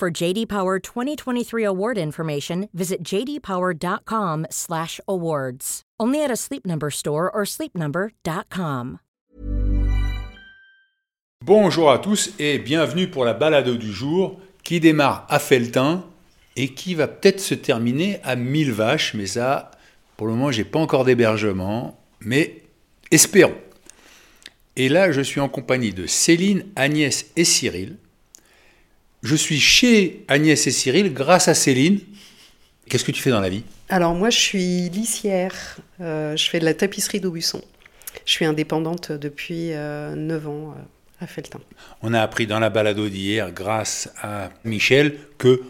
For JD Power 2023 award information, visit jdpower.com/awards. Only at a Sleep Number store or sleepnumber.com. Bonjour à tous et bienvenue pour la balado du jour qui démarre à Feltin et qui va peut-être se terminer à 1000 vaches, mais ça, pour le moment, j'ai pas encore d'hébergement, mais espérons. Et là, je suis en compagnie de Céline, Agnès et Cyril. Je suis chez Agnès et Cyril grâce à Céline. Qu'est-ce que tu fais dans la vie? Alors moi, je suis lissière. Euh, je fais de la tapisserie d'Aubusson. Je suis indépendante depuis euh, 9 ans euh, à Feltin. On a appris dans la balado d'hier, grâce à Michel, que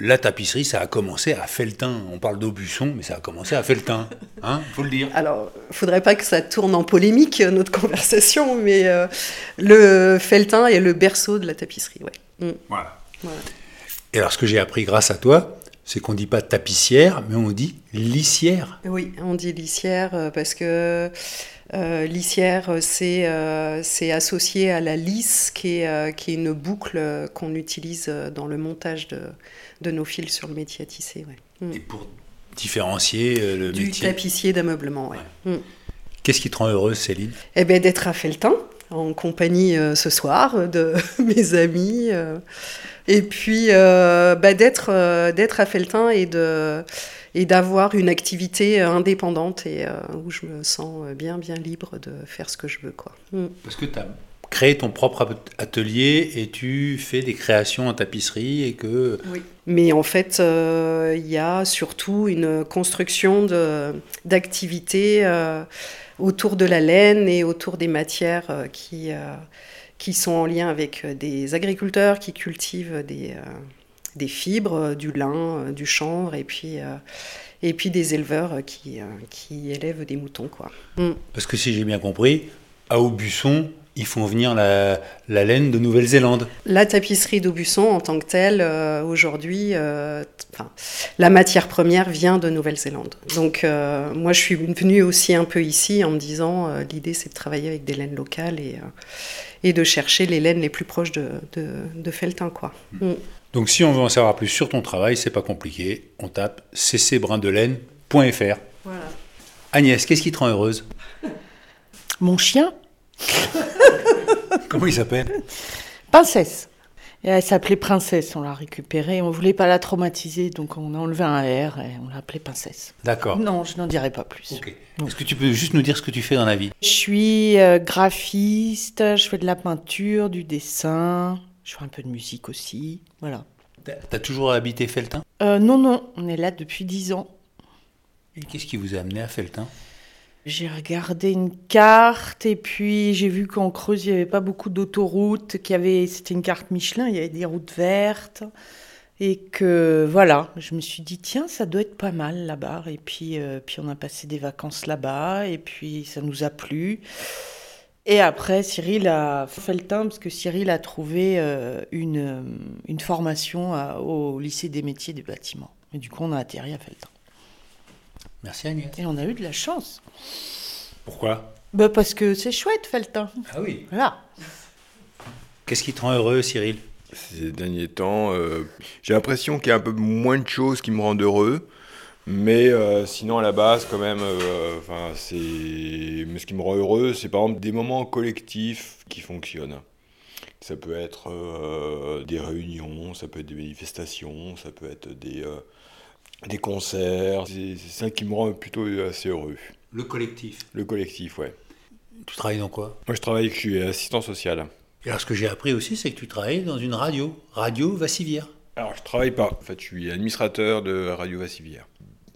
la tapisserie, ça a commencé à Feltin. On parle d'Aubusson, mais ça a commencé à Feltin. Hein, faut le dire. Alors, faudrait pas que ça tourne en polémique, euh, notre conversation, mais le Feltin est le berceau de la tapisserie, ouais. Mm. Voilà. Voilà. Et alors, ce que j'ai appris grâce à toi, c'est qu'on dit pas tapissière, mais on dit lissière. Oui, on dit lissière euh, parce que euh, lissière, euh, c'est euh, associé à la lisse, qui est, euh, qui est une boucle qu'on utilise dans le montage de, de nos fils sur le métier à tisser. ouais. Mm. Et pour différencier le Du métier. tapissier d'ameublement, ouais. Mm. Qu'est-ce qui te rend heureuse, Céline? Eh bien, d'être à Feltin, en compagnie euh, ce soir euh, de mes amis. euh, et puis, bah, d'être d'être à Feltin et de et d'avoir une activité indépendante et où je me sens bien, bien libre de faire ce que je veux, quoi. Mm. Parce que tu as créé ton propre at- atelier et tu fais des créations en tapisserie et que Mais en fait, il y a surtout une construction de- d'activités autour de la laine et autour des matières euh, qui, euh, qui sont en lien avec euh, des agriculteurs qui cultivent des, des fibres, du lin, du chanvre, et puis, et puis des éleveurs qui, qui élèvent des moutons. Quoi. Parce que si j'ai bien compris, à Aubusson, ils font venir la, la laine de Nouvelle-Zélande. La tapisserie d'Aubusson, en tant que telle, euh, aujourd'hui, euh, enfin, la matière première vient de Nouvelle-Zélande. Donc, euh, moi, je suis venue aussi un peu ici en me disant, euh, l'idée, c'est de travailler avec des laines locales et, euh, et de chercher les laines les plus proches de, de, de Feltin, quoi. Mm. Donc si on veut en savoir plus sur ton travail, c'est pas compliqué. On tape ccbrindelaine.fr. Voilà. Agnès, qu'est-ce qui te rend heureuse? Mon chien, Comment il s'appelle? Princesse. Et elle s'appelait Princesse, on l'a récupérée. On voulait pas la traumatiser, donc on a enlevé un R et on l'a appelée Princesse. D'accord. Non, je n'en dirai pas plus. Ok. Est-ce que tu peux juste nous dire ce que tu fais dans la vie? Je suis euh, graphiste, je fais de la peinture, du dessin, je fais un peu de musique aussi. Voilà. T'as toujours habité Feltin? Euh, non, non, on est là depuis dix ans. Et Qu'est-ce qui vous a amené à Feltin? J'ai regardé une carte et puis j'ai vu qu'en Creuse, il n'y avait pas beaucoup d'autoroutes, avait, c'était une carte Michelin, il y avait des routes vertes. Et que voilà, je me suis dit, tiens, ça doit être pas mal là-bas. Et puis, euh, puis on a passé des vacances là-bas et puis ça nous a plu. Et après, Cyril a fait le temps parce que Cyril a trouvé euh, une, une formation au lycée des métiers du bâtiment. Et du coup, on a atterri à Feltin. Merci Agnès. Et on a eu de la chance. Pourquoi? Bah parce que c'est chouette, Feltin. Ah oui. Voilà. Qu'est-ce qui te rend heureux, Cyril? Ces derniers temps, euh, j'ai l'impression qu'il y a un peu moins de choses qui me rendent heureux. Mais euh, sinon, à la base, quand même, euh, enfin, c'est... mais ce qui me rend heureux, c'est par exemple des moments collectifs qui fonctionnent. Ça peut être euh, des réunions, ça peut être des manifestations, ça peut être des, euh, des concerts. C'est ça qui me rend plutôt assez heureux. Le collectif. Le collectif, ouais. Tu travailles dans quoi? Moi, je travaille, je suis assistant social. Et alors, ce que j'ai appris aussi, c'est que tu travailles dans une radio, Radio Vassivière. Alors, je travaille pas. En fait, je suis administrateur de Radio Vassivière.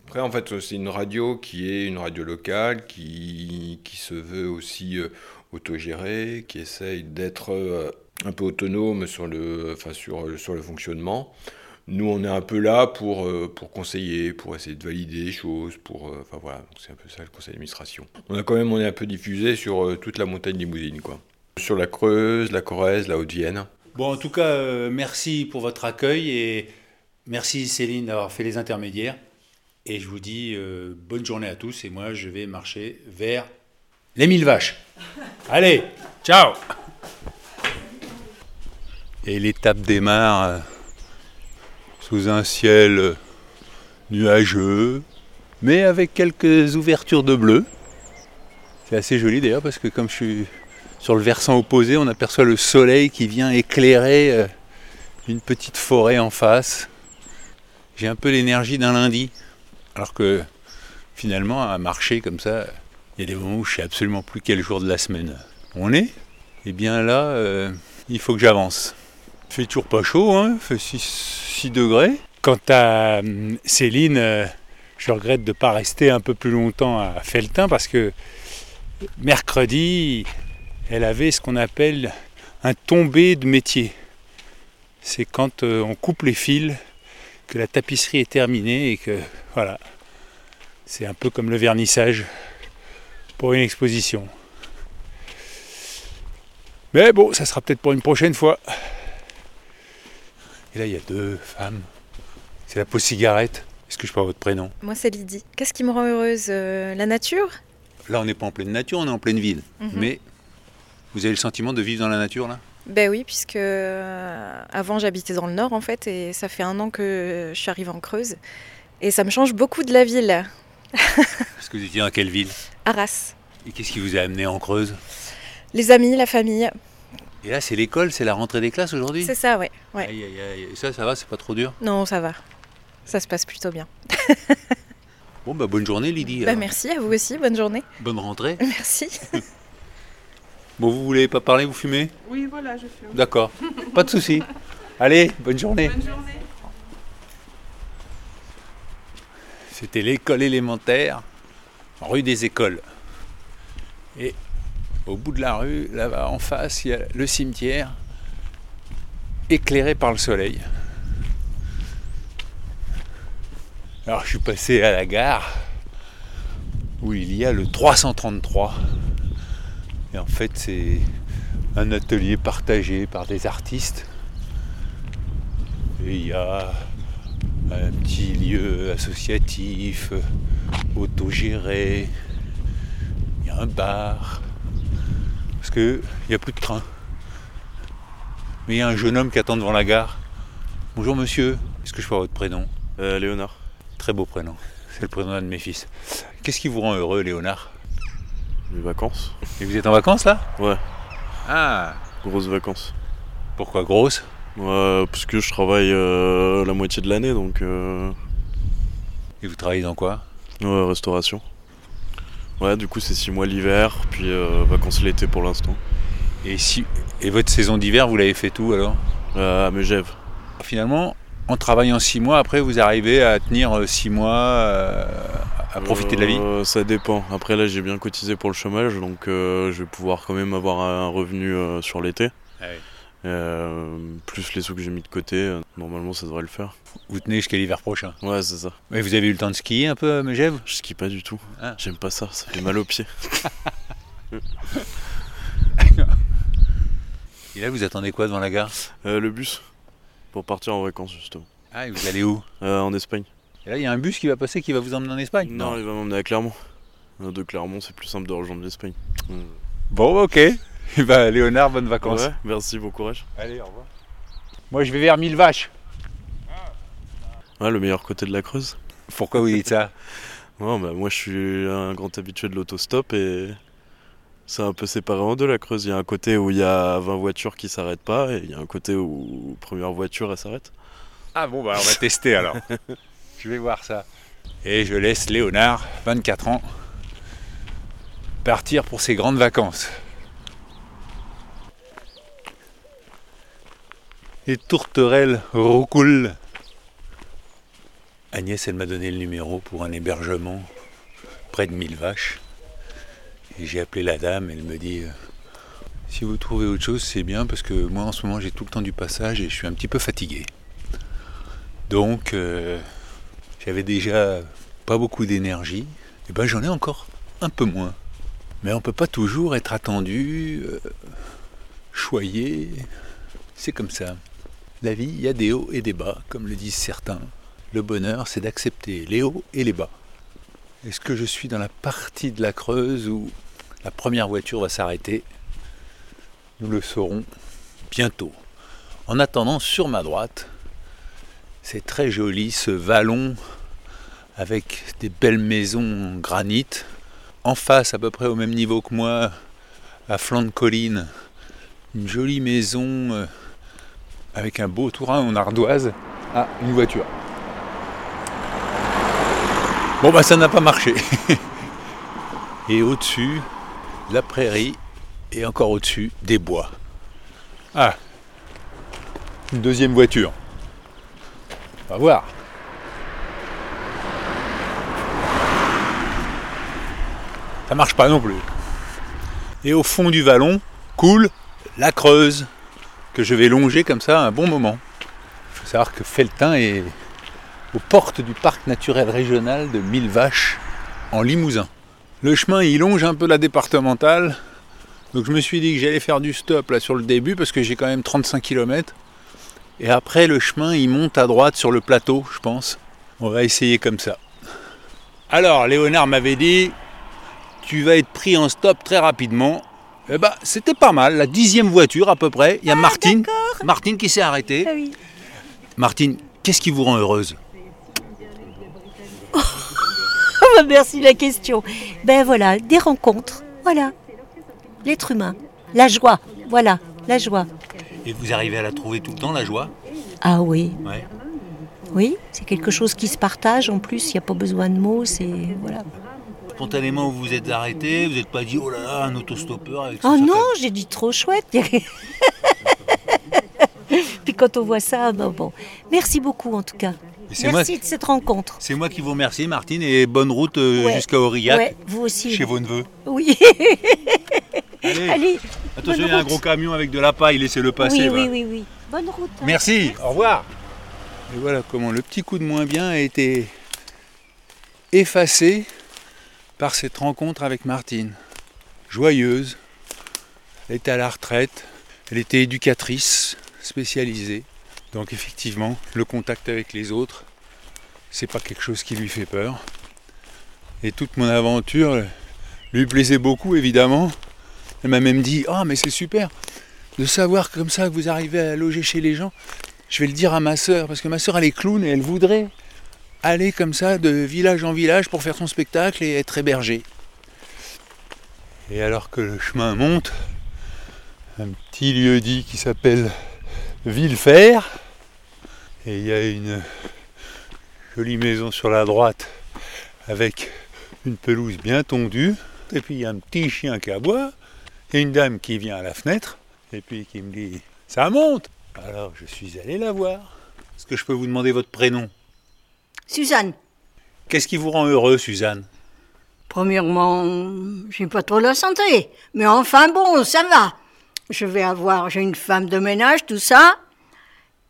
Après, en fait, c'est une radio qui est une radio locale, qui, qui se veut aussi euh, autogérée, qui essaye d'être euh, un peu autonomes sur le, enfin, sur, sur le fonctionnement. Nous, on est un peu là pour, euh, pour conseiller, pour essayer de valider les choses, pour, euh, enfin voilà, c'est un peu ça le conseil d'administration. On a quand même, on est un peu diffusé sur euh, toute la montagne limousine, quoi. Sur la Creuse, la Corrèze, la Haute-Vienne. Bon, en tout cas, merci pour votre accueil et merci Céline d'avoir fait les intermédiaires. Et je vous dis bonne journée à tous et moi, je vais marcher vers les mille vaches. Allez, ciao Et l'étape démarre sous un ciel nuageux, mais avec quelques ouvertures de bleu. C'est assez joli d'ailleurs parce que comme je suis sur le versant opposé, on aperçoit le soleil qui vient éclairer euh, une petite forêt en face. J'ai un peu l'énergie d'un lundi, alors que finalement à marcher comme ça, il y a des moments où je sais absolument plus quel jour de la semaine on est. Et bien là, euh, il faut que j'avance. Fait toujours pas chaud, hein, fait 6, degrés. Quant à hum, Céline, euh, je regrette de ne pas rester un peu plus longtemps à Feltin parce que mercredi, elle avait ce qu'on appelle un tombé de métier. C'est quand euh, on coupe les fils, que la tapisserie est terminée et que voilà, c'est un peu comme le vernissage pour une exposition. Mais bon, ça sera peut-être pour une prochaine fois. Et là, il y a deux femmes. C'est la pause cigarette. Est-ce que je peux avoir votre prénom? Moi, c'est Lydie. Qu'est-ce qui me rend heureuse euh, La nature? Là, on n'est pas en pleine nature, on est en pleine ville. Mhm. Mais vous avez le sentiment de vivre dans la nature, là? Ben oui, puisque euh, avant, j'habitais dans le nord, en fait, et ça fait un an que je suis arrivée en Creuse. Et ça me change beaucoup de la ville. Est-ce que vous étiez dans quelle ville? Arras. Et qu'est-ce qui vous a amené en Creuse? Les amis, la famille. Et là, c'est l'école, c'est la rentrée des classes aujourd'hui C'est ça, ouais. ouais. Aïe, aïe, aïe. Ça, ça va, c'est pas trop dur Non, ça va. Ça se passe plutôt bien. bon, bah bonne journée, Lydie. Bah, merci, à vous aussi, bonne journée. Bonne rentrée. Merci. bon, vous voulez pas parler, vous fumez? Oui, voilà, je fume. D'accord, pas de souci. Allez, bonne journée. Bonne journée. C'était l'école élémentaire, rue des écoles. Et au bout de la rue, là-bas en face, il y a le cimetière éclairé par le soleil. Alors je suis passé à la gare où il y a le 333. Et en fait c'est un atelier partagé par des artistes. Et il y a un petit lieu associatif, autogéré. Il y a un bar parce qu'il n'y a plus de train. Mais il y a un jeune homme qui attend devant la gare. Bonjour monsieur, est-ce que je peux avoir votre prénom? Euh, Léonard. Très beau prénom, c'est le prénom d'un de mes fils. Qu'est-ce qui vous rend heureux Léonard? Les vacances. Et vous êtes en vacances là? Ouais. Ah Grosses vacances. Pourquoi grosses? Ouais, parce que je travaille euh, la moitié de l'année donc... Euh... Et vous travaillez dans quoi? Ouais, restauration. Ouais, du coup, c'est 6 mois l'hiver, puis euh, vacances l'été pour l'instant. Et, si... Et votre saison d'hiver, vous l'avez fait où alors? Euh, À Megève. Finalement, en travaillant 6 mois, après, vous arrivez à tenir 6 euh, mois, euh, à profiter de la vie? Ça dépend. Après, là, j'ai bien cotisé pour le chômage, donc je vais pouvoir quand même avoir un revenu sur l'été. Ah oui. Euh, plus les sous que j'ai mis de côté, euh, normalement ça devrait le faire. Vous tenez jusqu'à l'hiver prochain Ouais, c'est ça. Mais vous avez eu le temps de skier un peu Megève Je skie pas du tout. Ah. J'aime pas ça, ça fait mal aux pieds. et là, vous attendez quoi devant la gare? Euh, Le bus, pour partir en vacances justement. Ah, et vous allez où? En Espagne. Et là, il y a un bus qui va passer qui va vous emmener en Espagne? Non, il va m'emmener à Clermont. De Clermont, c'est plus simple de rejoindre l'Espagne. Bon, ok. Et bah, Léonard, bonnes vacances. Ouais, merci, bon courage. Allez, au revoir. Moi, je vais vers Mille Vaches. Ouais, le meilleur côté de la Creuse. Pourquoi vous dites ça bah, Moi, je suis un grand habitué de l'autostop et c'est un peu séparé en deux la Creuse. Il y a un côté où il y a 20 voitures qui s'arrêtent pas et il y a un côté où première voiture, elle s'arrête. Ah bon, bah, on va tester alors. je vais voir ça. Et je laisse Léonard, 24 ans, partir pour ses grandes vacances. Les tourterelles roucoulent. Agnès, elle m'a donné le numéro pour un hébergement près de mille vaches. Et j'ai appelé la dame, elle me dit euh, Si vous trouvez autre chose, c'est bien parce que moi en ce moment j'ai tout le temps du passage et je suis un petit peu fatigué. Donc euh, j'avais déjà pas beaucoup d'énergie, et ben j'en ai encore un peu moins. Mais on peut pas toujours être attendu, euh, choyé. C'est comme ça. La vie, il y a des hauts et des bas, comme le disent certains. Le bonheur, c'est d'accepter les hauts et les bas. Est-ce que je suis dans la partie de la Creuse où la première voiture va s'arrêter? Nous le saurons bientôt. En attendant, sur ma droite, c'est très joli ce vallon avec des belles maisons en granit. En face, à peu près au même niveau que moi, à flanc de colline, une jolie maison euh, avec un beau tourin en ardoise. à une voiture. Bon bah ça n'a pas marché. Et au-dessus, la prairie et encore au-dessus, des bois. Ah, une deuxième voiture. On va voir. Ça marche pas non plus. Et au fond du vallon coule la Creuse, je vais longer comme ça un bon moment. Il faut savoir que Feltin est aux portes du parc naturel régional de Mille Vaches en Limousin. Le chemin il longe un peu la départementale, donc je me suis dit que j'allais faire du stop là sur le début parce que j'ai quand même 35 km. Et après le chemin il monte à droite sur le plateau, je pense. On va essayer comme ça. Alors Léonard m'avait dit tu vas être pris en stop très rapidement. Eh ben, c'était pas mal, la dixième voiture à peu près. Il y a Martine, Martine qui s'est arrêtée. Ah oui. Martine, qu'est-ce qui vous rend heureuse? Oh, Merci de la question. Ben voilà, des rencontres. Voilà. L'être humain. La joie. Voilà, la joie. Et vous arrivez à la trouver tout le temps, la joie? Ah oui, Ouais. oui, c'est quelque chose qui se partage. En plus, il n'y a pas besoin de mots. C'est voilà. Spontanément, vous vous êtes arrêté, vous n'êtes pas dit oh là là, un autostoppeur avec Oh non, j'ai dit trop chouette. Puis quand on voit ça, ben bon. Merci beaucoup en tout cas. moi, Merci de cette rencontre. c'est moi qui vous remercie, Martine, et bonne route euh, Ouais. jusqu'à Aurillac, Ouais, vous aussi. chez vos neveux. Oui. Allez, Allez. attention, il y a un gros camion avec de la paille, laissez-le passer. oui, oui, oui, oui. Bonne route. hein. Merci, au revoir. Et voilà comment le petit coup de moins bien a été effacé par cette rencontre avec Martine. Joyeuse, elle était à la retraite, elle était éducatrice spécialisée. Donc effectivement, le contact avec les autres, c'est pas quelque chose qui lui fait peur. Et toute mon aventure lui plaisait beaucoup évidemment. Elle m'a même dit "Ah mais c'est super de savoir comme ça que vous arrivez à loger chez les gens. Je vais le dire à ma sœur, parce que ma sœur elle est clown et elle voudrait aller comme ça de village en village pour faire son spectacle et être hébergée. Et alors que le chemin monte, un petit lieu dit qui s'appelle Villefer, et il y a une jolie maison sur la droite avec une pelouse bien tondue, et puis il y a un petit chien qui aboie, et une dame qui vient à la fenêtre, et puis qui me dit Ça monte Alors je suis allé la voir. Est-ce que je peux vous demander votre prénom? Suzanne, Qu'est-ce qui vous rend heureux, Suzanne? Premièrement, j'ai pas trop la santé, mais enfin bon, ça va. Je vais avoir, j'ai une femme de ménage, tout ça.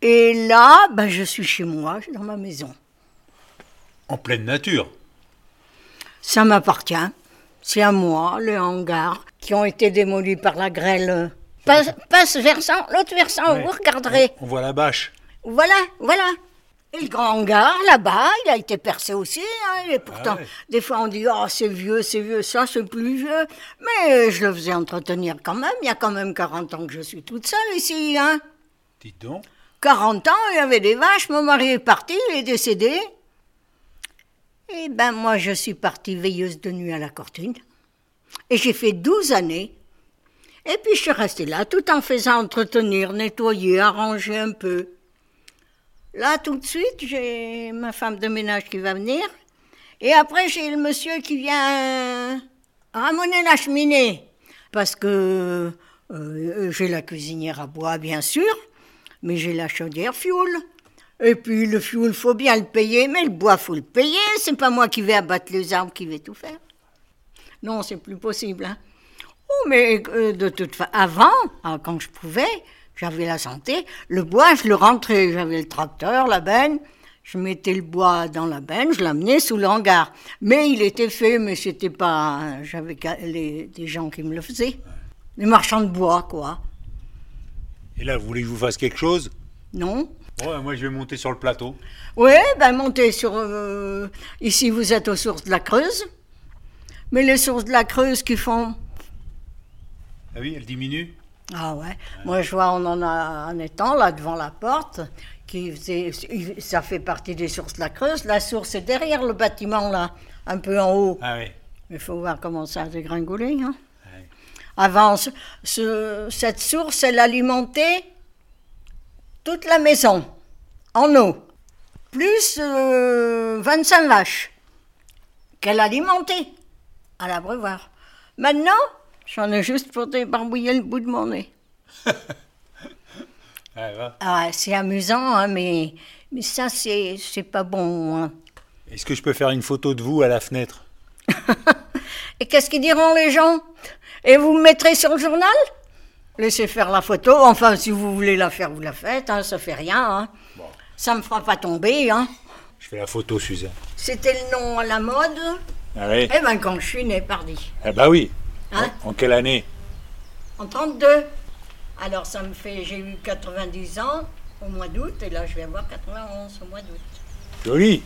Et là, ben, je suis chez moi, dans ma maison. En pleine nature. Ça m'appartient. C'est à moi, le hangar, qui ont été démolis par la grêle. Passe, passe versant, l'autre versant, Ouais. vous regarderez. On voit la bâche. Voilà, voilà. Et le grand hangar, là-bas, il a été percé aussi. hein, et pourtant, Ah ouais. des fois, on dit, oh, c'est vieux, c'est vieux, ça, c'est plus vieux. Mais je le faisais entretenir quand même. Il y a quand même 40 ans que je suis toute seule ici. Hein. Dites donc. 40 ans, il y avait des vaches. Mon mari est parti, il est décédé. Et ben, moi, je suis partie veilleuse de nuit à la Cortine. Et j'ai fait 12 années. Et puis, je suis restée là, tout en faisant entretenir, nettoyer, arranger un peu. Là, tout de suite, j'ai ma femme de ménage qui va venir. Et après, j'ai le monsieur qui vient ramener la cheminée. Parce que euh, j'ai la cuisinière à bois, bien sûr, mais j'ai la chaudière fioul. Et puis le fioul, faut bien le payer, mais le bois, faut le payer. C'est pas moi qui vais abattre les arbres qui vais tout faire. Non, c'est plus possible. Hein. Oh, mais euh, de toute façon, avant, hein, quand je pouvais, j'avais la santé, le bois, je le rentrais, j'avais le tracteur, la benne, je mettais le bois dans la benne, je l'amenais sous le hangar. Mais il était fait, mais c'était pas. J'avais des gens qui me le faisaient. Les marchands de bois, quoi. Et là, vous voulez que je vous fasse quelque chose? Non Ouais, moi je vais monter sur le plateau. Oui, ben montez sur. euh, ici, vous êtes aux sources de la Creuse. Mais les sources de la Creuse qui font. Ah oui, elle diminue Ah ouais. Moi, je vois, on en a un étang là devant la porte. Qui faisait- ça fait partie des sources de la Creuse. La source est derrière le bâtiment là, un peu en haut. Ah oui. Il faut voir comment ça a dégringolé. Hein. Avant, ce- ce- cette source, elle alimentait toute la maison en eau, plus euh, 25 vaches qu'elle alimentait à l'abreuvoir. Maintenant, j'en ai juste pour débarbouiller le bout de mon nez. Ah, c'est amusant, hein, mais, mais ça, c'est c'est pas bon. hein. Est-ce que je peux faire une photo de vous à la fenêtre? Et qu'est-ce qu'ils diront les gens? Et vous me mettrez sur le journal? Laissez faire la photo. Enfin, si vous voulez la faire, vous la faites. Hein, ça fait rien. Hein. Ça me fera pas tomber. Hein. Je fais la photo, Suzanne. C'était le nom à la mode? Ah oui Eh ben, quand je suis née, pardi. Ah bah oui. Hein En quelle année En 32. Alors, ça me fait. J'ai eu 90 ans au mois d'août. Et là, je vais avoir 91 au mois d'août. Joli.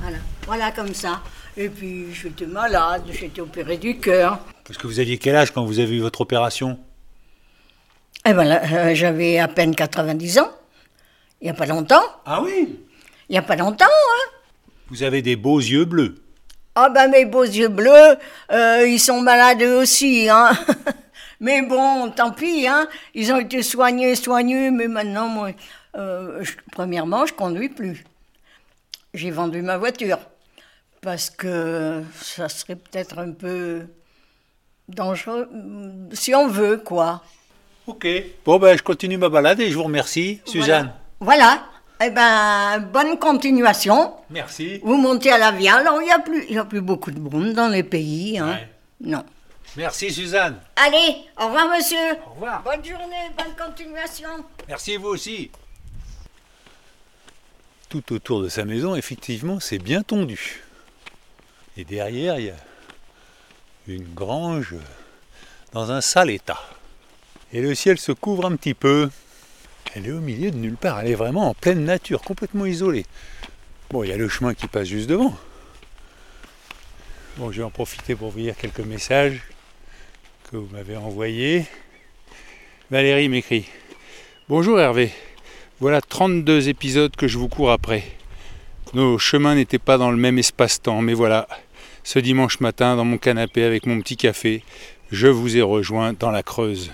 Voilà. Voilà comme ça. Et puis, j'étais malade. J'étais opérée du cœur. Parce que vous aviez quel âge quand vous avez eu votre opération Eh ben, là, euh, j'avais à peine 90 ans. Il n'y a pas longtemps. Ah oui Il n'y a pas longtemps, hein. Vous avez des beaux yeux bleus. Ah ben mes beaux yeux bleus, euh, ils sont malades eux aussi, hein. mais bon, tant pis, hein. Ils ont été soignés, soignés, mais maintenant, moi, euh, je- premièrement, je conduis plus. J'ai vendu ma voiture parce que ça serait peut-être un peu dangereux, si on veut, quoi. Ok. Bon ben je continue ma balade et je vous remercie, Suzanne. Voilà. Eh ben, bonne continuation. Merci. Vous montez à la Via. Alors, il n'y a, plus- il y a plus beaucoup de brume dans les pays. Hein. Ouais. Non. Merci Suzanne. Allez, au revoir, monsieur. Au revoir. Bonne journée, bonne continuation. Merci vous aussi. Tout autour de sa maison, effectivement, c'est bien tondu. Et derrière, il y a une grange dans un sale état. Et le ciel se couvre un petit peu. Elle est au milieu de nulle part. Elle est vraiment en pleine nature, complètement isolée. Bon, il y a le chemin qui passe juste devant. Bon, je vais en profiter pour vous lire quelques messages que vous m'avez envoyés. Valérie m'écrit Bonjour Hervé, voilà 32 épisodes que je vous cours après. Nos chemins n'étaient pas dans le même espace-temps, mais voilà, ce dimanche matin, dans mon canapé avec mon petit café, je vous ai rejoint dans la Creuse.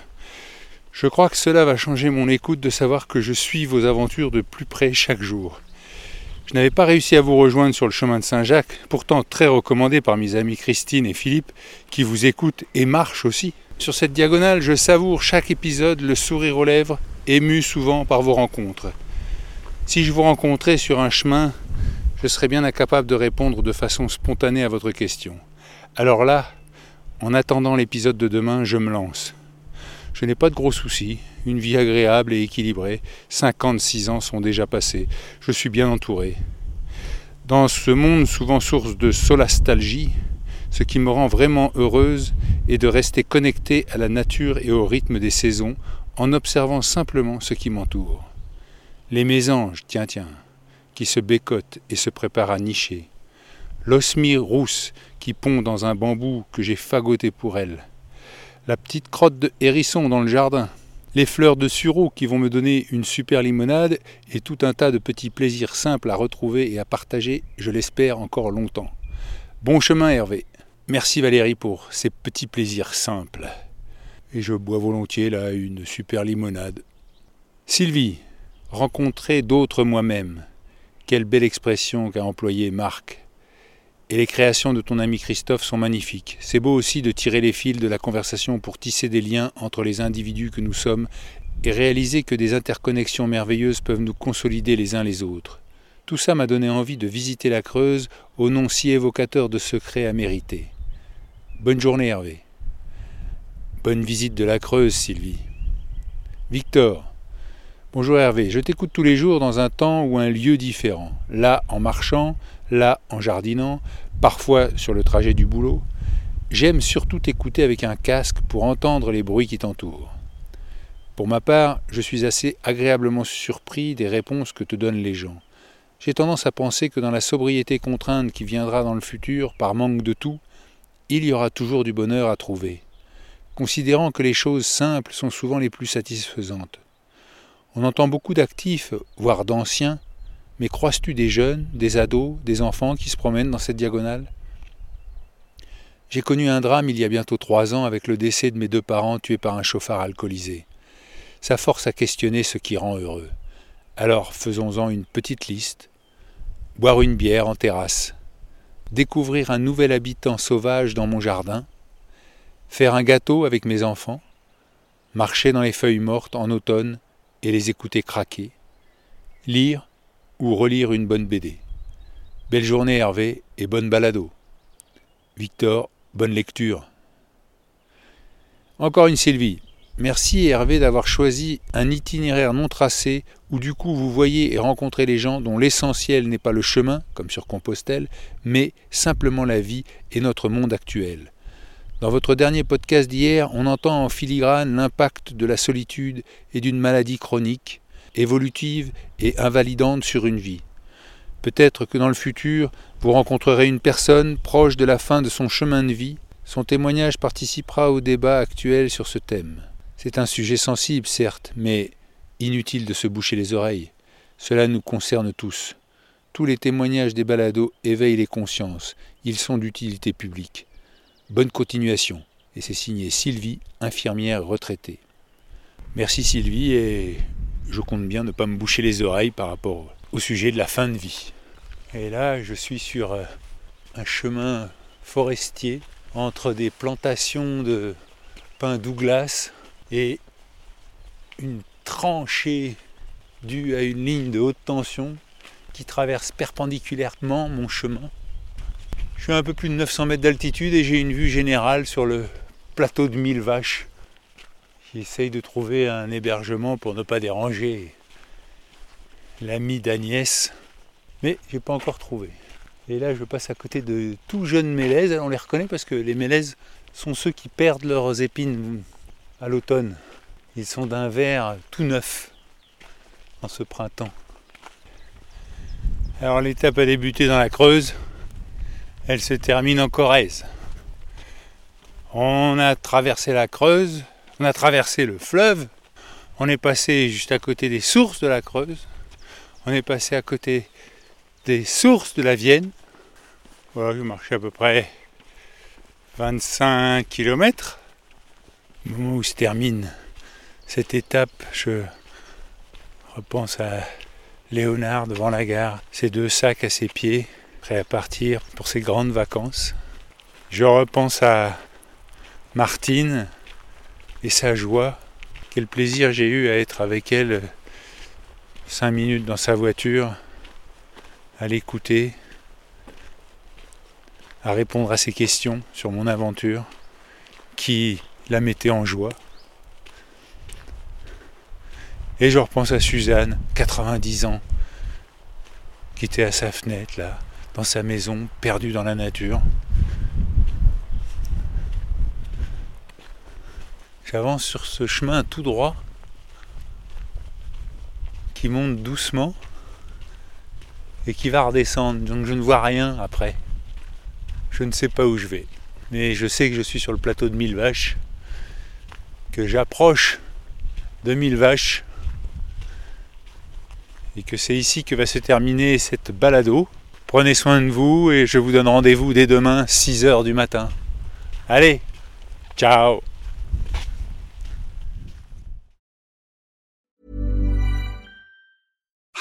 Je crois que cela va changer mon écoute de savoir que je suis vos aventures de plus près chaque jour. Je n'avais pas réussi à vous rejoindre sur le chemin de Saint-Jacques, pourtant très recommandé par mes amis Christine et Philippe, qui vous écoutent et marchent aussi. Sur cette diagonale, je savoure chaque épisode, le sourire aux lèvres, ému souvent par vos rencontres. Si je vous rencontrais sur un chemin, je serais bien incapable de répondre de façon spontanée à votre question. Alors là, en attendant l'épisode de demain, je me lance. Je n'ai pas de gros soucis, une vie agréable et équilibrée, 56 ans sont déjà passés, je suis bien entouré. Dans ce monde souvent source de solastalgie, ce qui me rend vraiment heureuse est de rester connectée à la nature et au rythme des saisons en observant simplement ce qui m'entoure. Les mésanges, tiens tiens, qui se bécotent et se préparent à nicher. L'osmie rousse qui pond dans un bambou que j'ai fagoté pour elle. La petite crotte de hérisson dans le jardin. Les fleurs de sureau qui vont me donner une super limonade et tout un tas de petits plaisirs simples à retrouver et à partager, je l'espère encore longtemps. Bon chemin Hervé. Merci Valérie pour ces petits plaisirs simples. Et je bois volontiers là une super limonade. Sylvie, rencontrer d'autres moi-même. Quelle belle expression qu'a employée Marc. Et les créations de ton ami Christophe sont magnifiques. C'est beau aussi de tirer les fils de la conversation pour tisser des liens entre les individus que nous sommes et réaliser que des interconnexions merveilleuses peuvent nous consolider les uns les autres. Tout ça m'a donné envie de visiter la Creuse au nom si évocateur de secrets à mériter. Bonne journée Hervé. Bonne visite de la Creuse, Sylvie. Victor. Bonjour Hervé, je t'écoute tous les jours dans un temps ou un lieu différent. Là en marchant, là en jardinant, parfois sur le trajet du boulot. J'aime surtout t'écouter avec un casque pour entendre les bruits qui t'entourent. Pour ma part, je suis assez agréablement surpris des réponses que te donnent les gens. J'ai tendance à penser que dans la sobriété contrainte qui viendra dans le futur par manque de tout, il y aura toujours du bonheur à trouver, considérant que les choses simples sont souvent les plus satisfaisantes. On entend beaucoup d'actifs, voire d'anciens, mais croises-tu des jeunes, des ados, des enfants qui se promènent dans cette diagonale? J'ai connu un drame il y a bientôt trois ans avec le décès de mes deux parents tués par un chauffard alcoolisé. Ça force à questionner ce qui rend heureux. Alors faisons-en une petite liste. Boire une bière en terrasse. Découvrir un nouvel habitant sauvage dans mon jardin. Faire un gâteau avec mes enfants. Marcher dans les feuilles mortes en automne et les écouter craquer, lire ou relire une bonne BD. Belle journée Hervé et bonne balado. Victor, bonne lecture. Encore une Sylvie. Merci Hervé d'avoir choisi un itinéraire non tracé où du coup vous voyez et rencontrez les gens dont l'essentiel n'est pas le chemin, comme sur Compostelle, mais simplement la vie et notre monde actuel. Dans votre dernier podcast d'hier, on entend en filigrane l'impact de la solitude et d'une maladie chronique, évolutive et invalidante sur une vie. Peut-être que dans le futur, vous rencontrerez une personne proche de la fin de son chemin de vie. Son témoignage participera au débat actuel sur ce thème. C'est un sujet sensible, certes, mais inutile de se boucher les oreilles. Cela nous concerne tous. Tous les témoignages des balados éveillent les consciences. Ils sont d'utilité publique. Bonne continuation. Et c'est signé Sylvie, infirmière retraitée. Merci Sylvie et je compte bien ne pas me boucher les oreilles par rapport au sujet de la fin de vie. Et là, je suis sur euh, un chemin forestier entre des plantations de pins Douglas et une tranchée due à une ligne de haute tension qui traverse perpendiculairement mon chemin je suis à un peu plus de 900 mètres d'altitude et j'ai une vue générale sur le plateau de Mille Vaches. J'essaye de trouver un hébergement pour ne pas déranger l'ami d'Agnès, mais j'ai pas encore trouvé. Et là, je passe à côté de tout jeunes mélèzes. On les reconnaît parce que les mélèzes sont ceux qui perdent leurs épines à l'automne. Ils sont d'un vert tout neuf en ce printemps. Alors l'étape a débuté dans la Creuse elle se termine en Corrèze. On a traversé la Creuse, on a traversé le fleuve, on est passé juste à côté des sources de la Creuse, on est passé à côté des sources de la Vienne. Voilà, je marchais à peu près 25 km. Au moment où se termine cette étape, je repense à Léonard devant la gare, ses deux sacs à ses pieds, prêt à partir pour ses grandes vacances. Je repense à Martine et sa joie. Quel plaisir j'ai eu à être avec elle cinq minutes dans sa voiture, à l'écouter, à répondre à ses questions sur mon aventure qui la mettait en joie. Et je repense à Suzanne, 90 ans, qui était à sa fenêtre là, dans sa maison, perdu dans la nature. J'avance sur ce chemin tout droit qui monte doucement et qui va redescendre. Donc je ne vois rien après. Je ne sais pas où je vais. Mais je sais que je suis sur le plateau de Mille Vaches, que j'approche de Mille Vaches et que c'est ici que va se terminer cette balado. Prenez soin de vous et je vous donne rendez-vous dès demain, 6h du matin. Allez, ciao